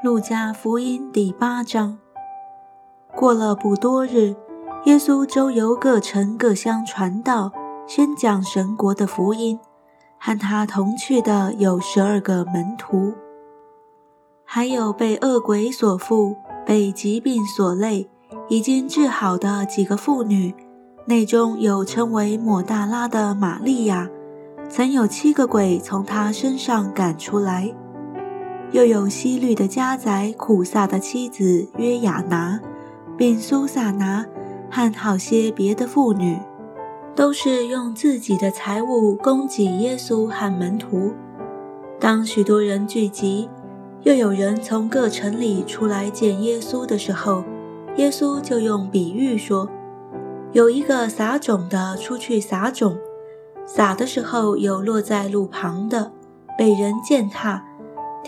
路加福音第八章。过了不多日，耶稣周游各城各乡传道，宣讲神国的福音。和他同去的有十二个门徒，还有被恶鬼所附、被疾病所累、已经治好的几个妇女，内中有称为抹大拉的玛利亚，曾有七个鬼从她身上赶出来。又有西律的家宅苦撒的妻子约雅拿，并苏萨拿和好些别的妇女，都是用自己的财物供给耶稣和门徒。当许多人聚集，又有人从各城里出来见耶稣的时候，耶稣就用比喻说：有一个撒种的出去撒种，撒的时候有落在路旁的，被人践踏。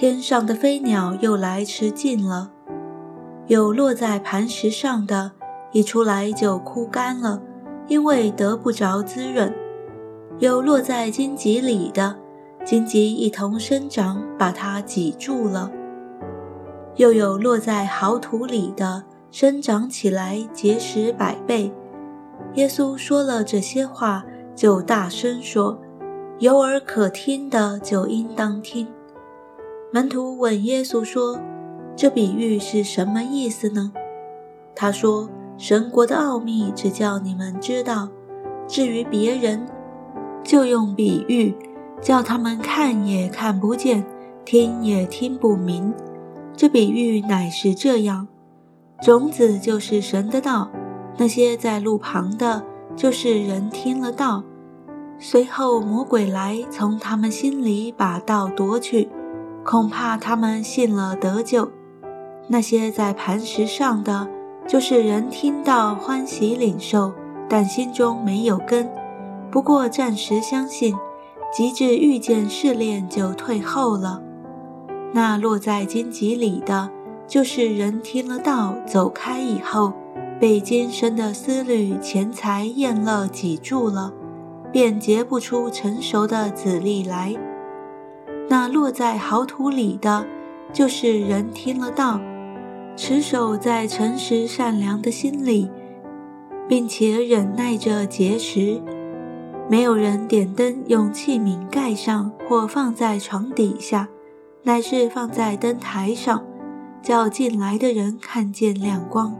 天上的飞鸟又来吃尽了，有落在磐石上的，一出来就枯干了，因为得不着滋润；有落在荆棘里的，荆棘一同生长，把它挤住了；又有落在豪土里的，生长起来结实百倍。耶稣说了这些话，就大声说：“有耳可听的，就应当听。”门徒问耶稣说：“这比喻是什么意思呢？”他说：“神国的奥秘只叫你们知道，至于别人，就用比喻，叫他们看也看不见，听也听不明。这比喻乃是这样：种子就是神的道，那些在路旁的，就是人听了道，随后魔鬼来，从他们心里把道夺去。”恐怕他们信了得救。那些在磐石上的，就是人听到欢喜领受，但心中没有根，不过暂时相信，及至遇见试炼就退后了。那落在荆棘里的，就是人听了道走开以后，被今生的思虑、钱财、厌乐挤住了，便结不出成熟的籽粒来。那落在好土里的，就是人听了道，持守在诚实善良的心里，并且忍耐着节食。没有人点灯用器皿盖上，或放在床底下，乃是放在灯台上，叫进来的人看见亮光。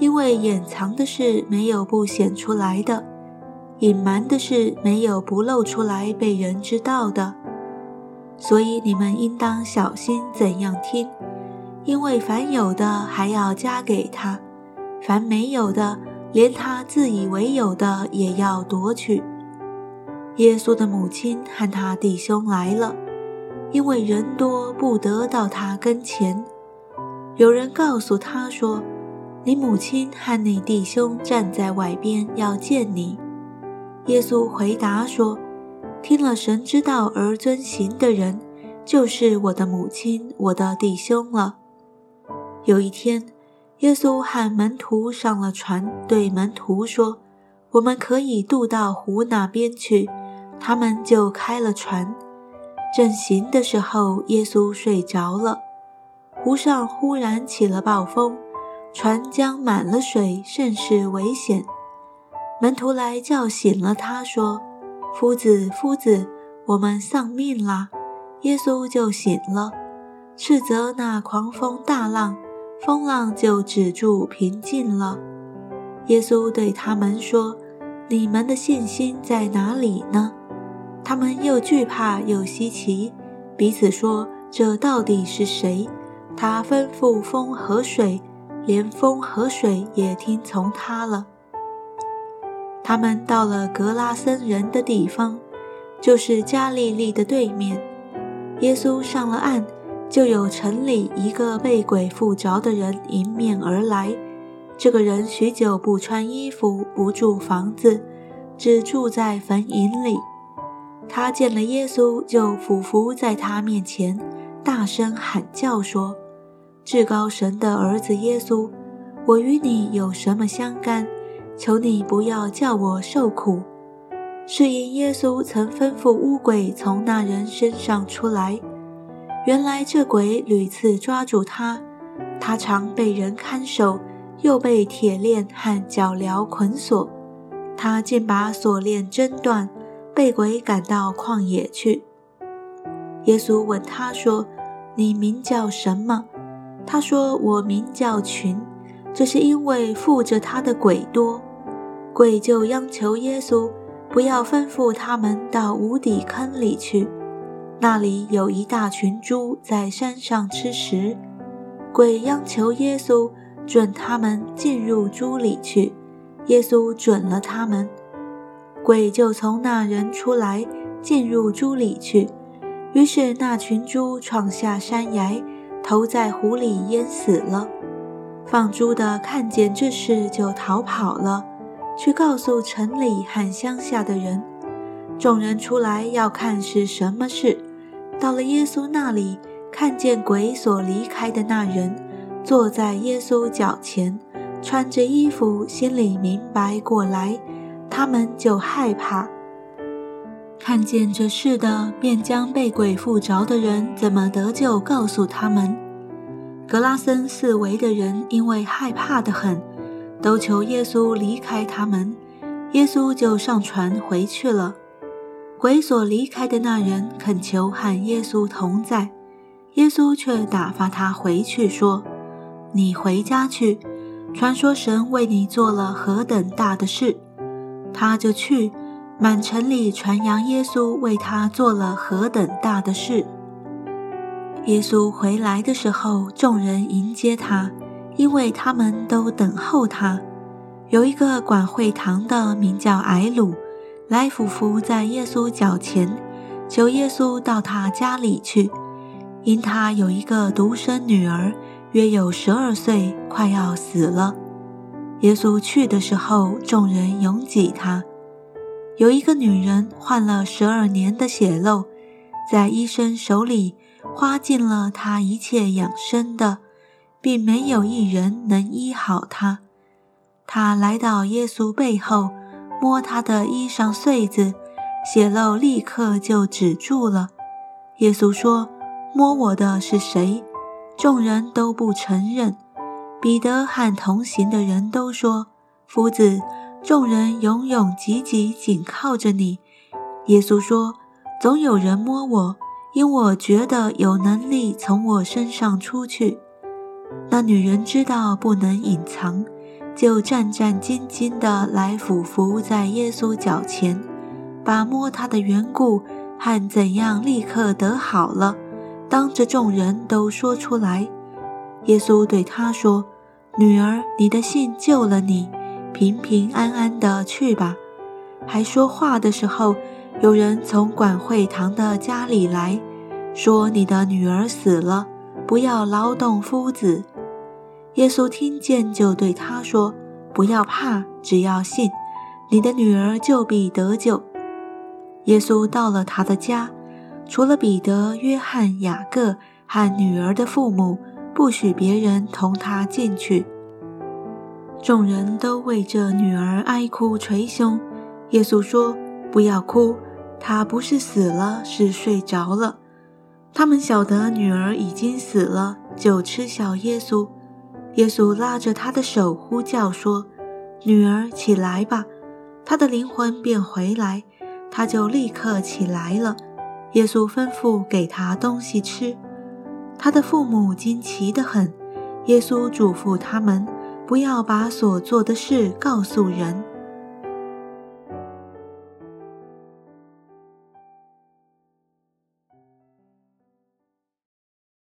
因为掩藏的事没有不显出来的，隐瞒的事没有不露出来被人知道的。所以你们应当小心怎样听，因为凡有的还要加给他，凡没有的，连他自以为有的也要夺取。耶稣的母亲和他弟兄来了，因为人多不得到他跟前。有人告诉他说：“你母亲和你弟兄站在外边要见你。”耶稣回答说。听了神之道而遵行的人，就是我的母亲、我的弟兄了。有一天，耶稣和门徒上了船，对门徒说：“我们可以渡到湖那边去。”他们就开了船。正行的时候，耶稣睡着了。湖上忽然起了暴风，船将满了水，甚是危险。门徒来叫醒了他，说。夫子，夫子，我们丧命了。耶稣就醒了，斥责那狂风大浪，风浪就止住平静了。耶稣对他们说：“你们的信心在哪里呢？”他们又惧怕又稀奇，彼此说：“这到底是谁？他吩咐风和水，连风和水也听从他了。”他们到了格拉森人的地方，就是加利利的对面。耶稣上了岸，就有城里一个被鬼附着的人迎面而来。这个人许久不穿衣服，不住房子，只住在坟茔里。他见了耶稣，就俯伏在他面前，大声喊叫说：“至高神的儿子耶稣，我与你有什么相干？”求你不要叫我受苦，是因耶稣曾吩咐乌鬼从那人身上出来。原来这鬼屡次抓住他，他常被人看守，又被铁链和脚镣捆锁。他竟把锁链挣断，被鬼赶到旷野去。耶稣问他说：“你名叫什么？”他说：“我名叫群。”这是因为附着他的鬼多。鬼就央求耶稣不要吩咐他们到无底坑里去。那里有一大群猪在山上吃食，鬼央求耶稣准他们进入猪里去，耶稣准了他们，鬼就从那人出来进入猪里去，于是那群猪闯下山崖，投在湖里淹死了。放猪的看见这事就逃跑了，去告诉城里和乡下的人，众人出来要看是什么事。到了耶稣那里，看见鬼所离开的那人坐在耶稣脚前，穿着衣服，心里明白过来，他们就害怕。看见这事的，便将被鬼附着的人怎么得救告诉他们。格拉森四围的人因为害怕的很，都求耶稣离开他们，耶稣就上船回去了。鬼所离开的那人恳求和耶稣同在，耶稣却打发他回去，说：“你回家去，传说神为你做了何等大的事。”他就去，满城里传扬耶稣为他做了何等大的事。耶稣回来的时候，众人迎接他，因为他们都等候他。有一个管会堂的，名叫艾鲁。来俯伏在耶稣脚前，求耶稣到他家里去，因他有一个独生女儿，约有十二岁，快要死了。耶稣去的时候，众人拥挤他。有一个女人患了十二年的血漏，在医生手里花尽了他一切养生的，并没有一人能医好他。他来到耶稣背后。摸他的衣裳穗子，血漏立刻就止住了。耶稣说：“摸我的是谁？”众人都不承认。彼得和同行的人都说：“夫子，众人拥拥挤挤紧靠着你。”耶稣说：“总有人摸我，因我觉得有能力从我身上出去。”那女人知道不能隐藏。就战战兢兢地来俯伏在耶稣脚前，把摸他的缘故和怎样立刻得好了，当着众人都说出来。耶稣对他说：“女儿，你的信救了你，平平安安的去吧。”还说话的时候，有人从管会堂的家里来说：“你的女儿死了，不要劳动夫子。”耶稣听见，就对他说：“不要怕，只要信，你的女儿就必得救。”耶稣到了他的家，除了彼得、约翰、雅各和女儿的父母，不许别人同他进去。众人都为这女儿哀哭捶胸。耶稣说：“不要哭，她不是死了，是睡着了。”他们晓得女儿已经死了，就嗤笑耶稣。耶稣拉着他的手，呼叫说：“女儿，起来吧！”他的灵魂便回来，他就立刻起来了。耶稣吩咐给他东西吃。他的父母惊奇得很。耶稣嘱咐他们不要把所做的事告诉人。